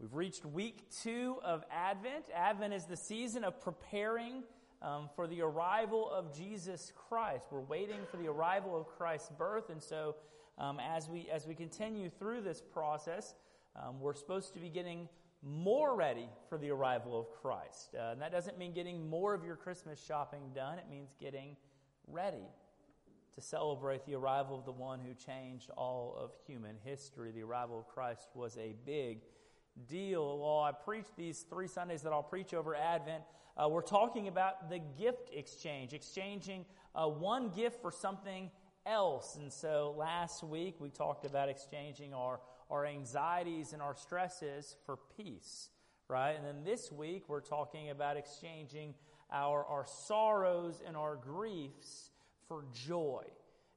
We've reached week two of Advent. Advent is the season of preparing um, for the arrival of Jesus Christ. We're waiting for the arrival of Christ's birth, and so um, as we as we continue through this process, um, we're supposed to be getting more ready for the arrival of Christ. Uh, and that doesn't mean getting more of your Christmas shopping done. It means getting ready to celebrate the arrival of the one who changed all of human history. The arrival of Christ was a big deal. Well, I preached these three Sundays that I'll preach over Advent. Uh, we're talking about the gift exchange, exchanging uh, one gift for something else. And so last week we talked about exchanging our, our anxieties and our stresses for peace, right? And then this week we're talking about exchanging our, our sorrows and our griefs for joy.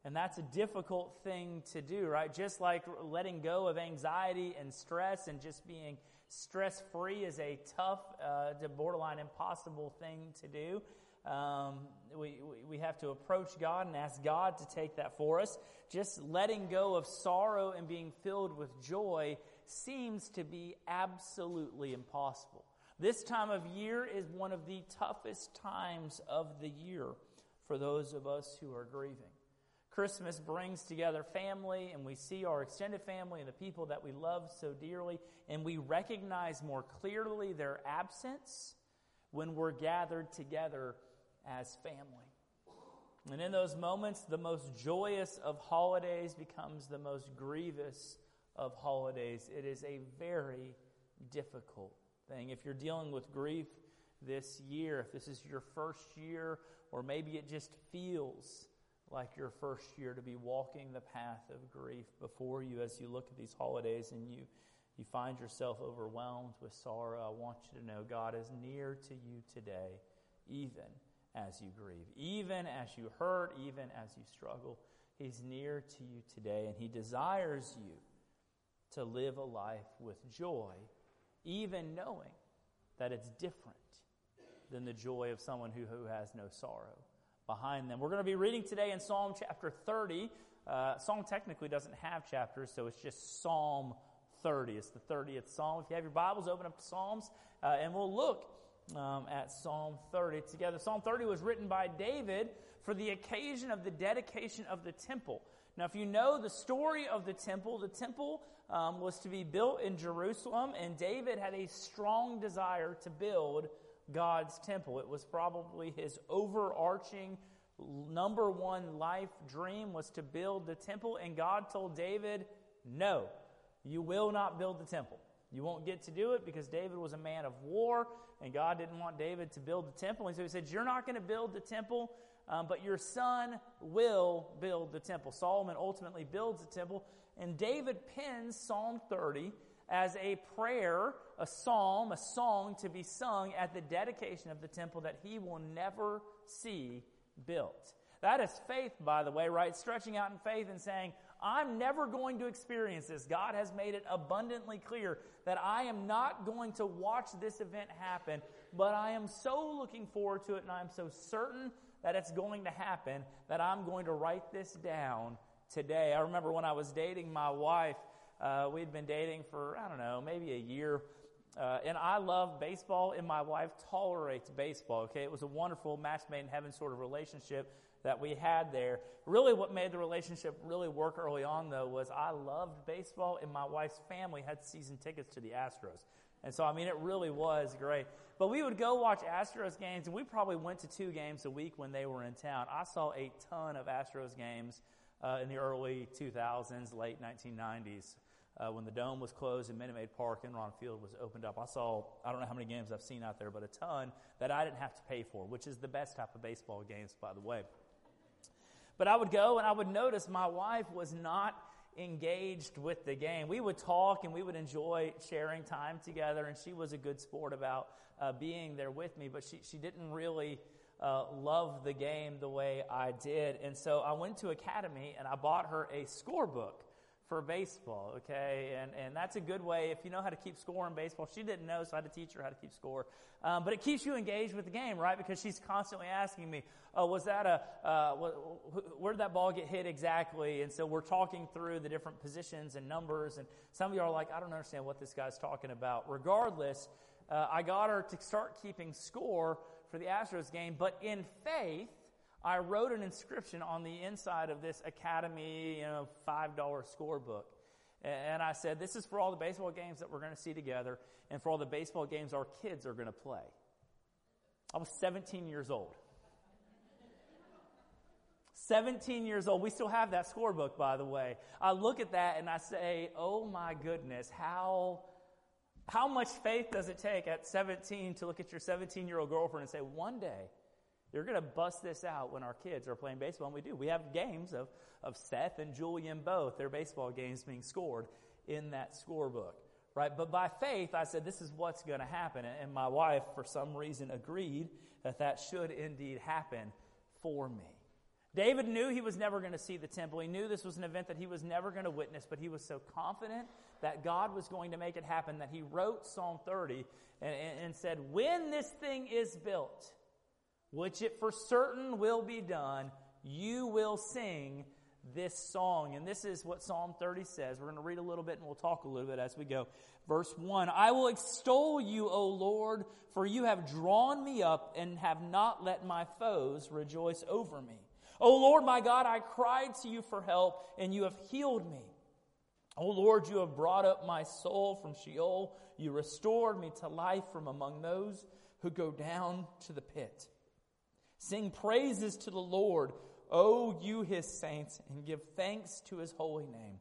And that's a difficult thing to do, right? Just like letting go of anxiety and stress and just being stress free is a tough, uh, to borderline impossible thing to do. Um, we, we have to approach God and ask God to take that for us. Just letting go of sorrow and being filled with joy seems to be absolutely impossible. This time of year is one of the toughest times of the year for those of us who are grieving. Christmas brings together family, and we see our extended family and the people that we love so dearly, and we recognize more clearly their absence when we're gathered together as family. And in those moments, the most joyous of holidays becomes the most grievous of holidays. It is a very difficult thing. If you're dealing with grief this year, if this is your first year, or maybe it just feels like your first year to be walking the path of grief before you as you look at these holidays and you, you find yourself overwhelmed with sorrow. I want you to know God is near to you today, even as you grieve, even as you hurt, even as you struggle. He's near to you today, and He desires you to live a life with joy, even knowing that it's different than the joy of someone who, who has no sorrow behind them. We're going to be reading today in Psalm chapter 30. Uh, Psalm technically doesn't have chapters, so it's just Psalm 30. It's the 30th Psalm. If you have your Bibles, open up Psalms, uh, and we'll look um, at Psalm 30 together. Psalm 30 was written by David for the occasion of the dedication of the temple. Now, if you know the story of the temple, the temple um, was to be built in Jerusalem, and David had a strong desire to build God's temple. It was probably his overarching number one life dream was to build the temple, and God told David, No, you will not build the temple. You won't get to do it because David was a man of war, and God didn't want David to build the temple. And so he said, You're not going to build the temple, um, but your son will build the temple. Solomon ultimately builds the temple, and David pens Psalm 30 as a prayer, a psalm, a song to be sung at the dedication of the temple that he will never see built. That is faith, by the way, right? Stretching out in faith and saying, I'm never going to experience this. God has made it abundantly clear that I am not going to watch this event happen, but I am so looking forward to it and I'm so certain that it's going to happen that I'm going to write this down today. I remember when I was dating my wife, uh, we'd been dating for, I don't know, maybe a year. Uh, and I love baseball, and my wife tolerates baseball. Okay, it was a wonderful match made in heaven sort of relationship that we had there. Really, what made the relationship really work early on, though, was I loved baseball, and my wife's family had season tickets to the Astros. And so, I mean, it really was great. But we would go watch Astros games, and we probably went to two games a week when they were in town. I saw a ton of Astros games uh, in the early 2000s, late 1990s uh, when the dome was closed and Minute Maid Park Enron Field was opened up. I saw, I don't know how many games I've seen out there, but a ton that I didn't have to pay for, which is the best type of baseball games, by the way. But I would go and I would notice my wife was not engaged with the game. We would talk and we would enjoy sharing time together, and she was a good sport about uh, being there with me, but she, she didn't really. Uh, love the game the way I did. And so I went to Academy and I bought her a scorebook for baseball, okay? And, and that's a good way, if you know how to keep score in baseball. She didn't know, so I had to teach her how to keep score. Um, but it keeps you engaged with the game, right? Because she's constantly asking me, oh, was that a, uh, where did that ball get hit exactly? And so we're talking through the different positions and numbers. And some of you are like, I don't understand what this guy's talking about. Regardless, uh, I got her to start keeping score for the Astros game, but in faith, I wrote an inscription on the inside of this Academy, you know, $5 scorebook. And I said, this is for all the baseball games that we're going to see together and for all the baseball games our kids are going to play. I was 17 years old. 17 years old. We still have that scorebook, by the way. I look at that and I say, oh my goodness, how, how much faith does it take at 17 to look at your 17 year old girlfriend and say, one day, you're going to bust this out when our kids are playing baseball, and we do. We have games of, of Seth and Julian both, their baseball games being scored in that scorebook, right? But by faith, I said, this is what's going to happen. And my wife, for some reason, agreed that that should indeed happen for me. David knew he was never going to see the temple. He knew this was an event that he was never going to witness, but he was so confident that God was going to make it happen that he wrote Psalm 30 and, and said, When this thing is built, which it for certain will be done, you will sing this song. And this is what Psalm 30 says. We're going to read a little bit and we'll talk a little bit as we go. Verse 1 I will extol you, O Lord, for you have drawn me up and have not let my foes rejoice over me. O Lord my God, I cried to you for help, and you have healed me. O Lord, you have brought up my soul from Sheol. You restored me to life from among those who go down to the pit. Sing praises to the Lord, O you his saints, and give thanks to his holy name.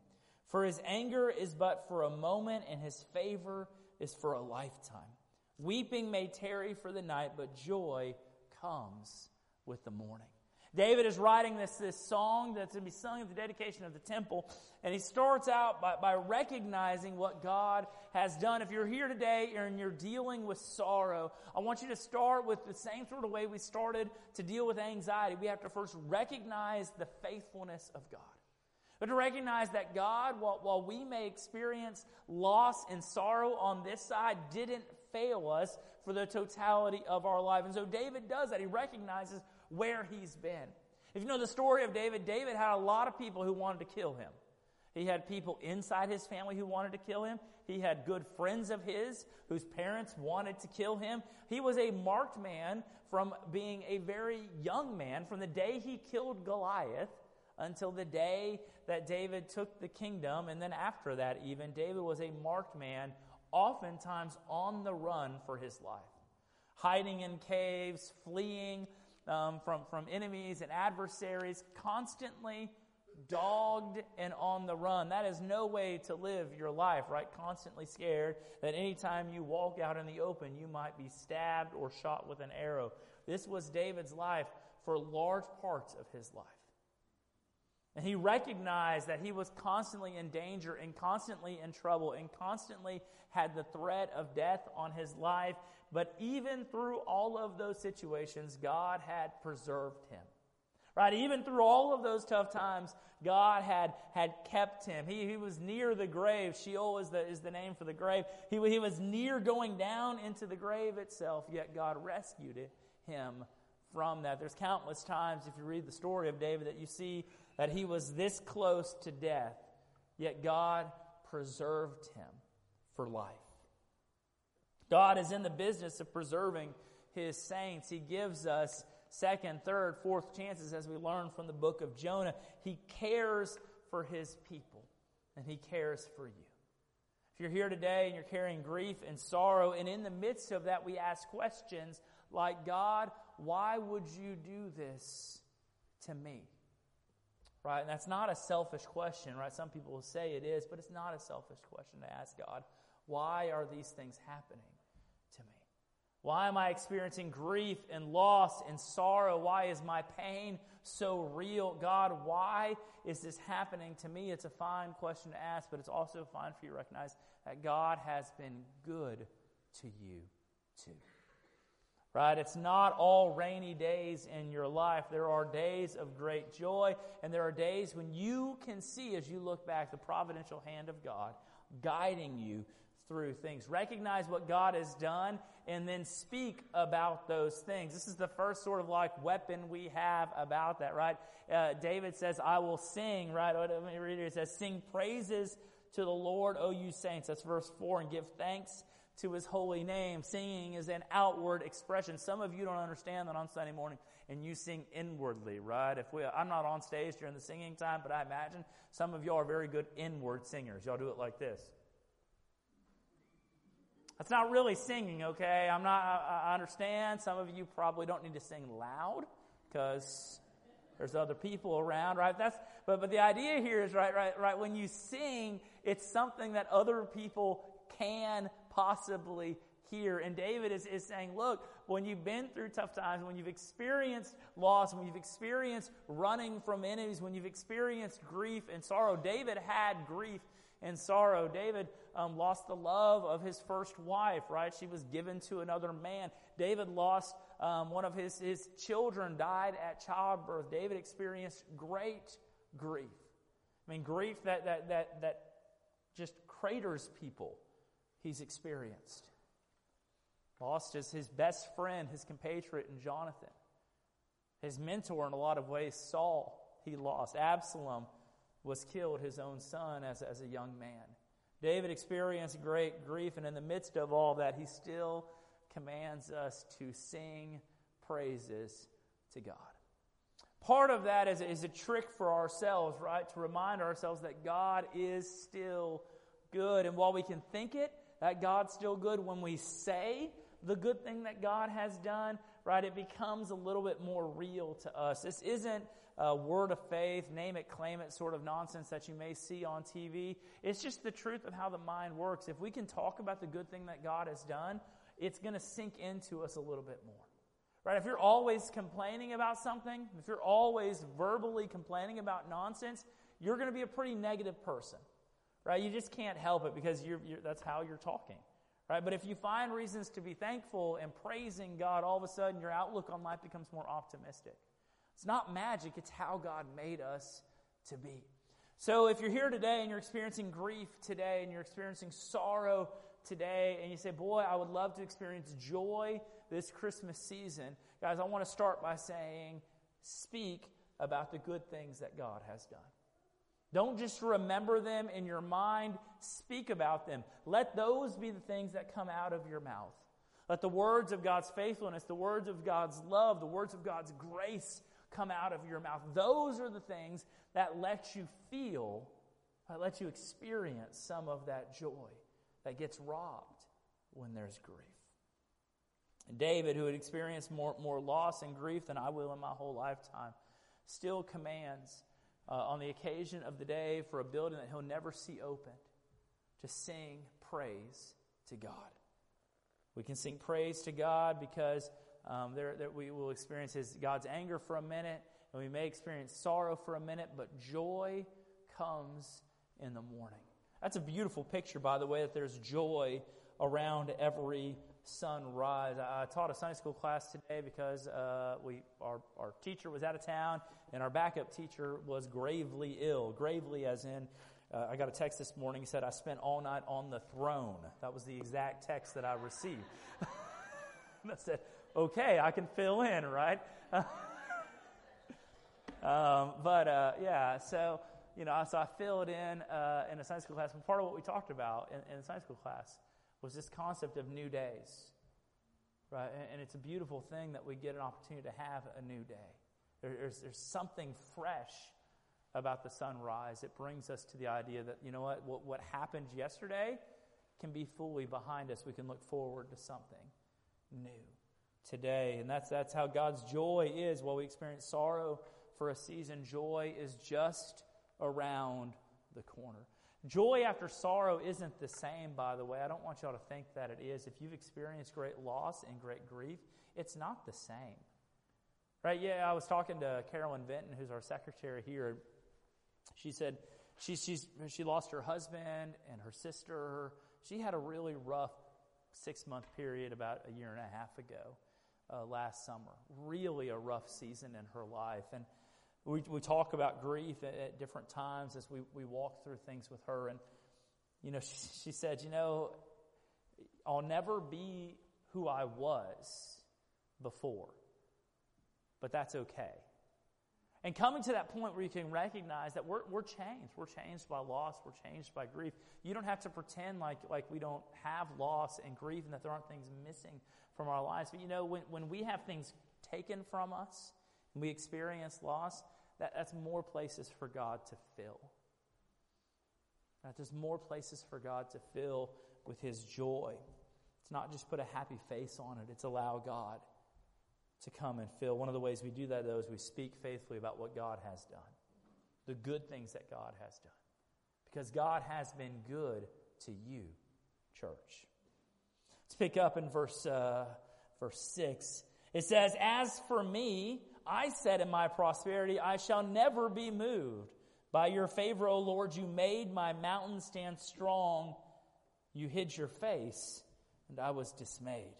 For his anger is but for a moment, and his favor is for a lifetime. Weeping may tarry for the night, but joy comes with the morning. David is writing this, this song that's going to be sung at the dedication of the temple. And he starts out by, by recognizing what God has done. If you're here today and you're dealing with sorrow, I want you to start with the same sort of way we started to deal with anxiety. We have to first recognize the faithfulness of God. But to recognize that God, while, while we may experience loss and sorrow on this side, didn't fail us for the totality of our life. And so David does that. He recognizes where he's been. If you know the story of David, David had a lot of people who wanted to kill him. He had people inside his family who wanted to kill him. He had good friends of his whose parents wanted to kill him. He was a marked man from being a very young man from the day he killed Goliath until the day that David took the kingdom. And then after that, even, David was a marked man, oftentimes on the run for his life, hiding in caves, fleeing um, from, from enemies and adversaries, constantly dogged and on the run. That is no way to live your life, right? Constantly scared that anytime you walk out in the open, you might be stabbed or shot with an arrow. This was David's life for large parts of his life. And he recognized that he was constantly in danger and constantly in trouble and constantly had the threat of death on his life. But even through all of those situations, God had preserved him. Right? Even through all of those tough times, God had, had kept him. He, he was near the grave. Sheol is the, is the name for the grave. He, he was near going down into the grave itself, yet God rescued him from that. There's countless times, if you read the story of David, that you see that he was this close to death, yet God preserved him for life. God is in the business of preserving his saints. He gives us second, third, fourth chances as we learn from the book of Jonah. He cares for his people, and he cares for you. If you're here today and you're carrying grief and sorrow, and in the midst of that, we ask questions like, God, why would you do this to me? Right? And that's not a selfish question, right? Some people will say it is, but it's not a selfish question to ask God, why are these things happening to me? Why am I experiencing grief and loss and sorrow? Why is my pain so real? God, why is this happening to me? It's a fine question to ask, but it's also fine for you to recognize that God has been good to you too. Right? It's not all rainy days in your life. There are days of great joy, and there are days when you can see, as you look back, the providential hand of God guiding you through things. Recognize what God has done and then speak about those things. This is the first sort of like weapon we have about that, right? Uh, David says, I will sing, right? Let me read it. It says, Sing praises to the Lord, O you saints. That's verse 4. And give thanks to his holy name. Singing is an outward expression. Some of you don't understand that on Sunday morning and you sing inwardly, right? If we, I'm not on stage during the singing time, but I imagine some of y'all are very good inward singers. Y'all do it like this. That's not really singing, okay? I'm not, I, I understand some of you probably don't need to sing loud because there's other people around, right? That's, but, but the idea here is, right, right, right, when you sing, it's something that other people can possibly hear. And David is, is saying, look, when you've been through tough times, when you've experienced loss, when you've experienced running from enemies, when you've experienced grief and sorrow, David had grief and sorrow. David um, lost the love of his first wife, right? She was given to another man. David lost um, one of his, his children, died at childbirth. David experienced great grief. I mean, grief that, that, that, that just craters people he's experienced. Lost his, his best friend, his compatriot in Jonathan. His mentor, in a lot of ways, Saul, he lost. Absalom was killed, his own son, as, as a young man. David experienced great grief, and in the midst of all that, he still commands us to sing praises to God. Part of that is, is a trick for ourselves, right? To remind ourselves that God is still good. And while we can think it, that God's still good, when we say the good thing that God has done, right, it becomes a little bit more real to us. This isn't a word of faith, name it, claim it sort of nonsense that you may see on TV. It's just the truth of how the mind works. If we can talk about the good thing that God has done, it's going to sink into us a little bit more. Right? If you're always complaining about something, if you're always verbally complaining about nonsense, you're going to be a pretty negative person. Right? You just can't help it because you're, you're, that's how you're talking. Right? But if you find reasons to be thankful and praising God, all of a sudden your outlook on life becomes more optimistic. It's not magic, it's how God made us to be. So if you're here today and you're experiencing grief today and you're experiencing sorrow today and you say, Boy, I would love to experience joy this Christmas season, guys, I want to start by saying, Speak about the good things that God has done. Don't just remember them in your mind, speak about them. Let those be the things that come out of your mouth. Let the words of God's faithfulness, the words of God's love, the words of God's grace come out of your mouth. Those are the things that let you feel, that let you experience some of that joy that gets robbed when there's grief. And David, who had experienced more, more loss and grief than I will in my whole lifetime, still commands uh, on the occasion of the day for a building that he'll never see opened to sing praise to God. We can sing praise to God because um, there, there, we will experience his, God's anger for a minute, and we may experience sorrow for a minute, but joy comes in the morning. That's a beautiful picture, by the way, that there's joy around every sunrise. I, taught a Sunday school class today because uh, we, our, our teacher was out of town, and our backup teacher was gravely ill. Gravely, as in, uh, I got a text this morning. He said, I spent all night on the throne. That was the exact text that I received. I said, okay, I can fill in, right? um, but uh, yeah, so you know, so I filled in uh, in a Sunday school class. And part of what we talked about in, in the Sunday school class was this concept of new days, right? And, it's a beautiful thing that we get an opportunity to have a new day. There, there's there's something fresh about the sunrise. It brings us to the idea that you know what, what what happened yesterday can be fully behind us. We can look forward to something new today. And that's, that's how God's joy is. While we experience sorrow for a season, joy is just around the corner. Joy after sorrow isn't the same, by the way. I don't want y'all to think that it is. If you've experienced great loss and great grief, it's not the same. Right? Yeah, I was talking to Carolyn Vinton, who's our secretary here. She said she, she's, she lost her husband and her sister. She had a really rough six month period about a year and a half ago. uh, last summer. Really a rough season in her life. And we, we talk about grief at, at different times as we, we walk through things with her. And, you know, she, she said, you know, I'll never be who I was before, but that's okay. And coming to that point where you can recognize that we're, we're changed. We're changed by loss. We're changed by grief. You don't have to pretend like, like we don't have loss and grief and that there aren't things missing from our lives. But you know, when, when we have things taken from us we experience loss, that, that's more places for God to fill. That there's more places for God to fill with His joy. It's not just put a happy face on it, it's allow God to come and fill. One of the ways we do that, though, is we speak faithfully about what God has done, the good things that God has done. Because God has been good to you, church. Let's pick up in verse, uh, verse 6. It says, As for me, I said in my prosperity, I shall never be moved. By your favor, O Lord, you made my mountain stand strong. You hid your face, and I was dismayed.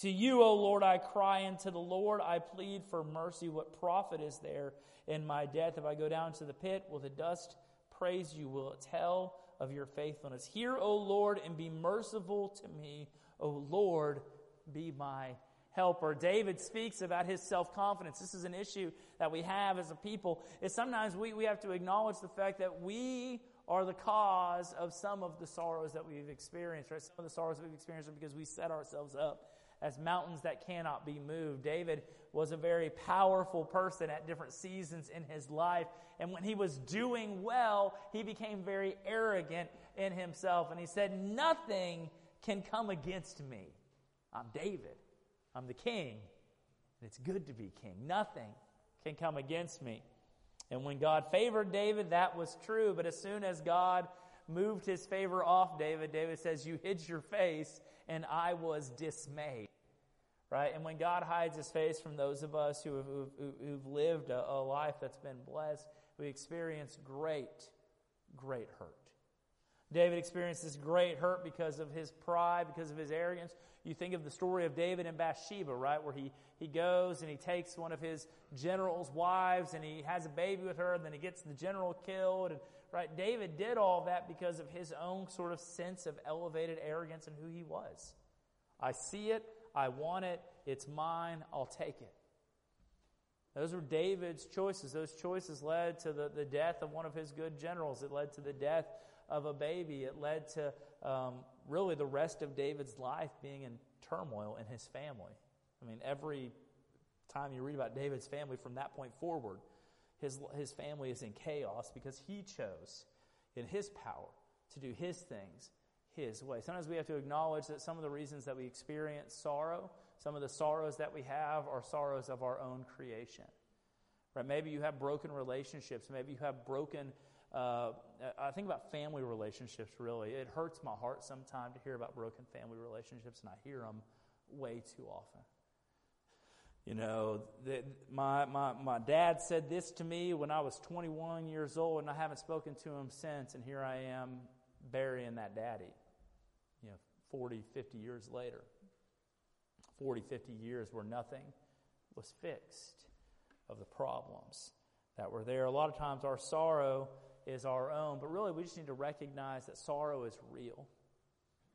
To you, O Lord, I cry, and to the Lord I plead for mercy. What profit is there in my death? If I go down to the pit, will the dust praise you? Will it tell of your faithfulness? Hear, O Lord, and be merciful to me. O Lord, be my helper. David speaks about his self confidence. This is an issue that we have as a people. Is sometimes we, we have to acknowledge the fact that we are the cause of some of the sorrows that we've experienced, right? Some of the sorrows that we've experienced are because we set ourselves up as mountains that cannot be moved. David was a very powerful person at different seasons in his life. And when he was doing well, he became very arrogant in himself. And he said, Nothing can come against me. I'm David. I'm the king. And it's good to be king. Nothing can come against me. And when God favored David, that was true. But as soon as God moved his favor off David, David says, You hid your face and I was dismayed. Right? And when God hides his face from those of us who have, who, who've lived a, a life that's been blessed, we experience great, great hurt. David experienced this great hurt because of his pride, because of his arrogance. You think of the story of David and Bathsheba, right? Where he, he goes and he takes one of his general's wives and he has a baby with her and then he gets the general killed. And Right? David did all that because of his own sort of sense of elevated arrogance and who he was. I see it, I want it, it's mine, I'll take it. Those were David's choices. Those choices led to the, the death of one of his good generals. It led to the death of a baby. It led to um, really the rest of David's life being in turmoil in his family. I mean, every time you read about David's family from that point forward, his, his family is in chaos because he chose in his power to do his things his way. Sometimes we have to acknowledge that some of the reasons that we experience sorrow, some of the sorrows that we have are sorrows of our own creation. Right? Maybe you have broken relationships. Maybe you have broken. Uh, I think about family relationships. Really, it hurts my heart sometimes to hear about broken family relationships, and I hear them way too often. You know, the, my, my, my dad said this to me when I was 21 years old, and I haven't spoken to him since, and here I am burying that daddy, you know, 40, 50 years later. 40, 50 years where nothing was fixed of the problems that were there. A lot of times our sorrow is our own, but really we just need to recognize that sorrow is real.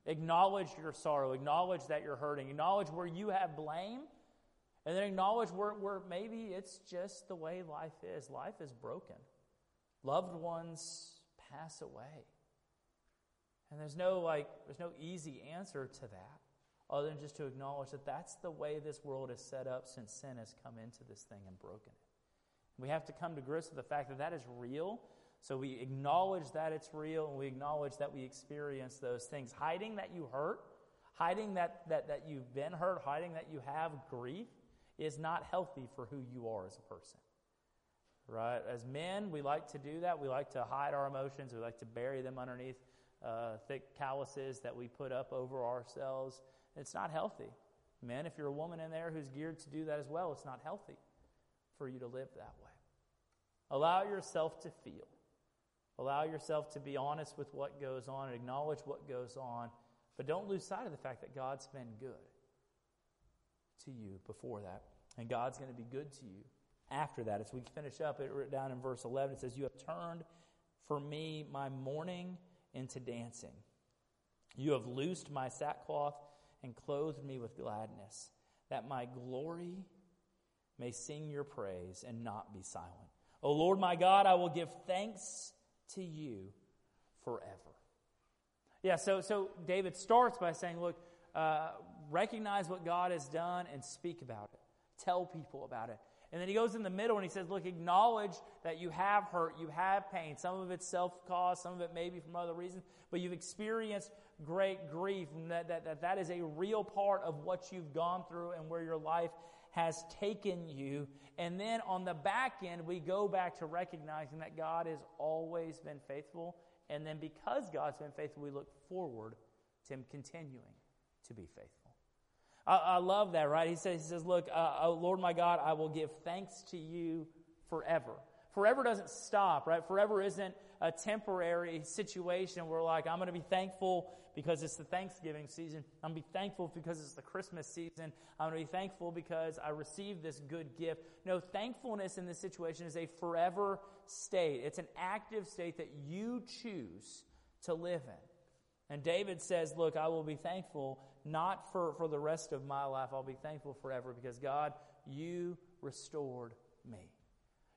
Acknowledge your sorrow, acknowledge that you're hurting, acknowledge where you have blame and then acknowledge where, where maybe it's just the way life is. Life is broken. Loved ones pass away. And there's no like there's no easy answer to that other than just to acknowledge that that's the way this world is set up since sin has come into this thing and broken it. We have to come to grips with the fact that that is real. So we acknowledge that it's real and we acknowledge that we experience those things. Hiding that you hurt, hiding that, that, that you've been hurt, hiding that you have grief, is not healthy for who you are as a person. Right? As men, we like to do that. We like to hide our emotions. We like to bury them underneath uh, thick calluses that we put up over ourselves. It's not healthy. Men, if you're a woman in there who's geared to do that as well, it's not healthy for you to live that way. Allow yourself to feel. Allow yourself to be honest with what goes on and acknowledge what goes on, but don't lose sight of the fact that God's been good to you before that. And God's going to be good to you after that. As we finish up, it down in verse 11, it says, You have turned for me my mourning into dancing. You have loosed my sackcloth and clothed me with gladness, that my glory may sing your praise and not be silent. O Lord my God, I will give thanks to you forever. Yeah, so, so David starts by saying, Look, uh, recognize what God has done and speak about it. Tell people about it. And then he goes in the middle and he says, Look, acknowledge that you have hurt, you have pain. Some of it's self caused, some of it may be from other reasons, but you've experienced great grief, and that, that, that, that is a real part of what you've gone through and where your life has taken you. And then on the back end, we go back to recognizing that God has always been faithful. And then because God's been faithful, we look forward to Him continuing to be faithful. I, I love that, right? He says, he says Look, uh, oh, Lord my God, I will give thanks to you forever. Forever doesn't stop, right? Forever isn't a temporary situation where, like, I'm going to be thankful because it's the Thanksgiving season. I'm going to be thankful because it's the Christmas season. I'm going to be thankful because I received this good gift. No, thankfulness in this situation is a forever state. It's an active state that you choose to live in. And David says, Look, I will be thankful not for, for the rest of my life. I'll be thankful forever because God, you restored me.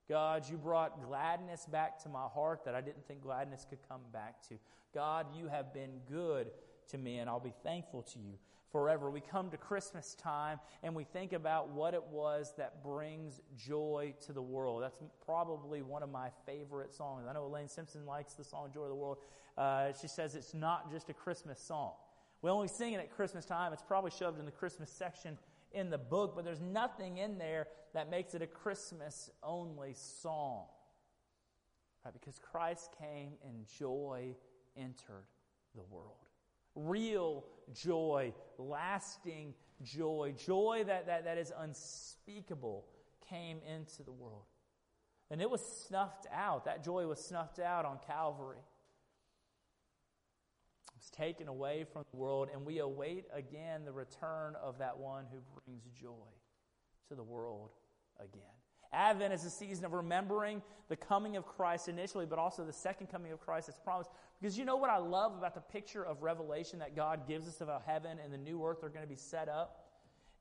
God, you brought gladness back to my heart that I didn't think gladness could come back to. God, you have been good to me, and I'll be thankful to you forever. We come to Christmas time and we think about what it was that brings joy to the world. That's probably one of my favorite songs. I know Elaine Simpson likes the song Joy of the World. Uh, she says it's not just a Christmas song. We only sing it at Christmas time. It's probably shoved in the Christmas section in the book, but there's nothing in there that makes it a Christmas only song. Right? Because Christ came and joy entered the world. Real joy, lasting joy, joy that, that, that is unspeakable came into the world. And it was snuffed out. That joy was snuffed out on Calvary taken away from the world, and we await again the return of that one who brings joy to the world again. Advent is a season of remembering the coming of Christ initially, but also the second coming of Christ that's promised. Because you know what I love about the picture of Revelation that God gives us about heaven and the new earth are going to be set up?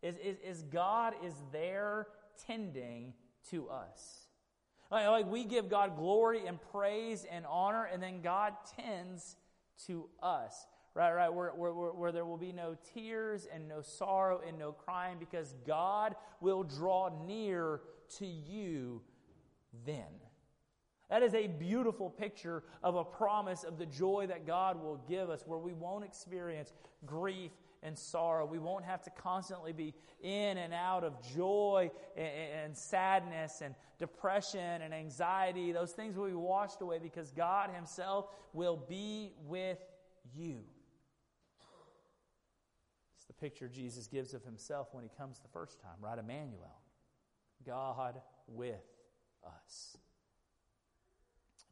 Is, is, is God is there tending to us. Like, like we give God glory and praise and honor, and then God tends to us. Right, right, where, where, where there will be no tears and no sorrow and no crying because God will draw near to you then. That is a beautiful picture of a promise of the joy that God will give us, where we won't experience grief and sorrow. We won't have to constantly be in and out of joy and, and sadness and depression and anxiety. Those things will be washed away because God Himself will be with you. It's the picture Jesus gives of himself when he comes the first time, right? Emmanuel. God with us.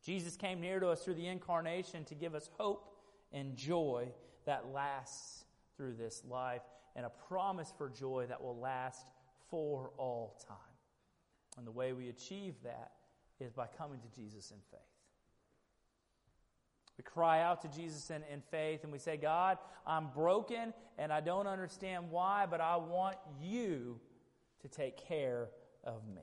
Jesus came near to us through the incarnation to give us hope and joy that lasts through this life and a promise for joy that will last for all time. And the way we achieve that is by coming to Jesus in faith. We cry out to Jesus in, in faith and we say, God, I'm broken and I don't understand why, but I want you to take care of me.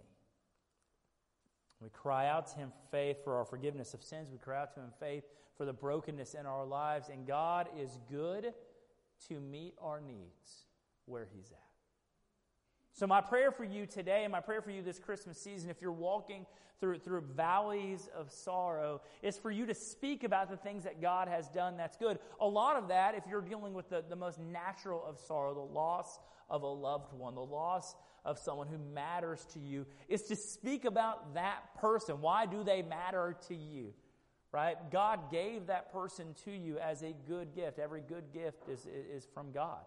We cry out to Him for faith for our forgiveness of sins. We cry out to Him faith for the brokenness in our lives. And God is good to meet our needs where He's at. So, my prayer for you today and my prayer for you this Christmas season, if you're walking through, through valleys of sorrow, is for you to speak about the things that God has done that's good. A lot of that, if you're dealing with the, the most natural of sorrow, the loss of a loved one, the loss of someone who matters to you, is to speak about that person. Why do they matter to you? Right? God gave that person to you as a good gift. Every good gift is, is from God,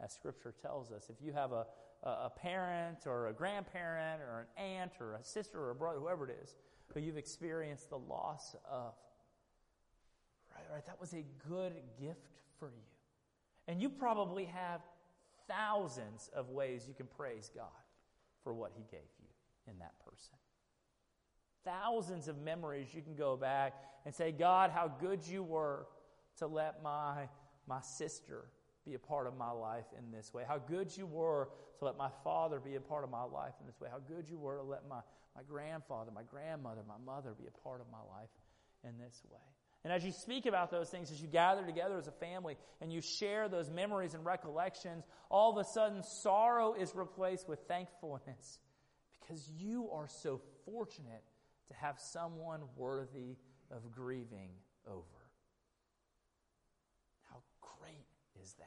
as Scripture tells us. If you have a a parent or a grandparent or an aunt or a sister or a brother, whoever it is, who you've experienced the loss of. Right, right? That was a good gift for you. And you probably have thousands of ways you can praise God for what He gave you in that person. Thousands of memories you can go back and say, God, how good you were to let my, my sister be a part of my life in this way. How good you were to let my father be a part of my life in this way. How good you were to let my, my grandfather, my grandmother, my mother be a part of my life in this way. And as you speak about those things, as you gather together as a family and you share those memories and recollections, all of a sudden sorrow is replaced with thankfulness because you are so fortunate to have someone worthy of grieving over. How great is that?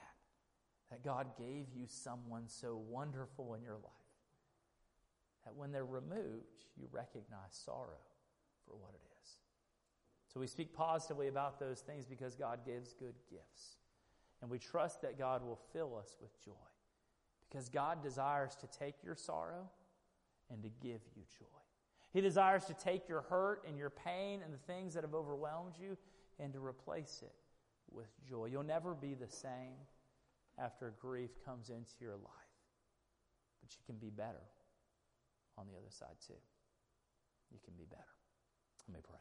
That God gave you someone so wonderful in your life that when they're removed, you recognize sorrow for what it is. So we speak positively about those things because God gives good gifts. And we trust that God will fill us with joy because God desires to take your sorrow and to give you joy. He desires to take your hurt and your pain and the things that have overwhelmed you and to replace it with joy. You'll never be the same after grief comes into your life, but you can be better on the other side too. You can be better. Let me pray.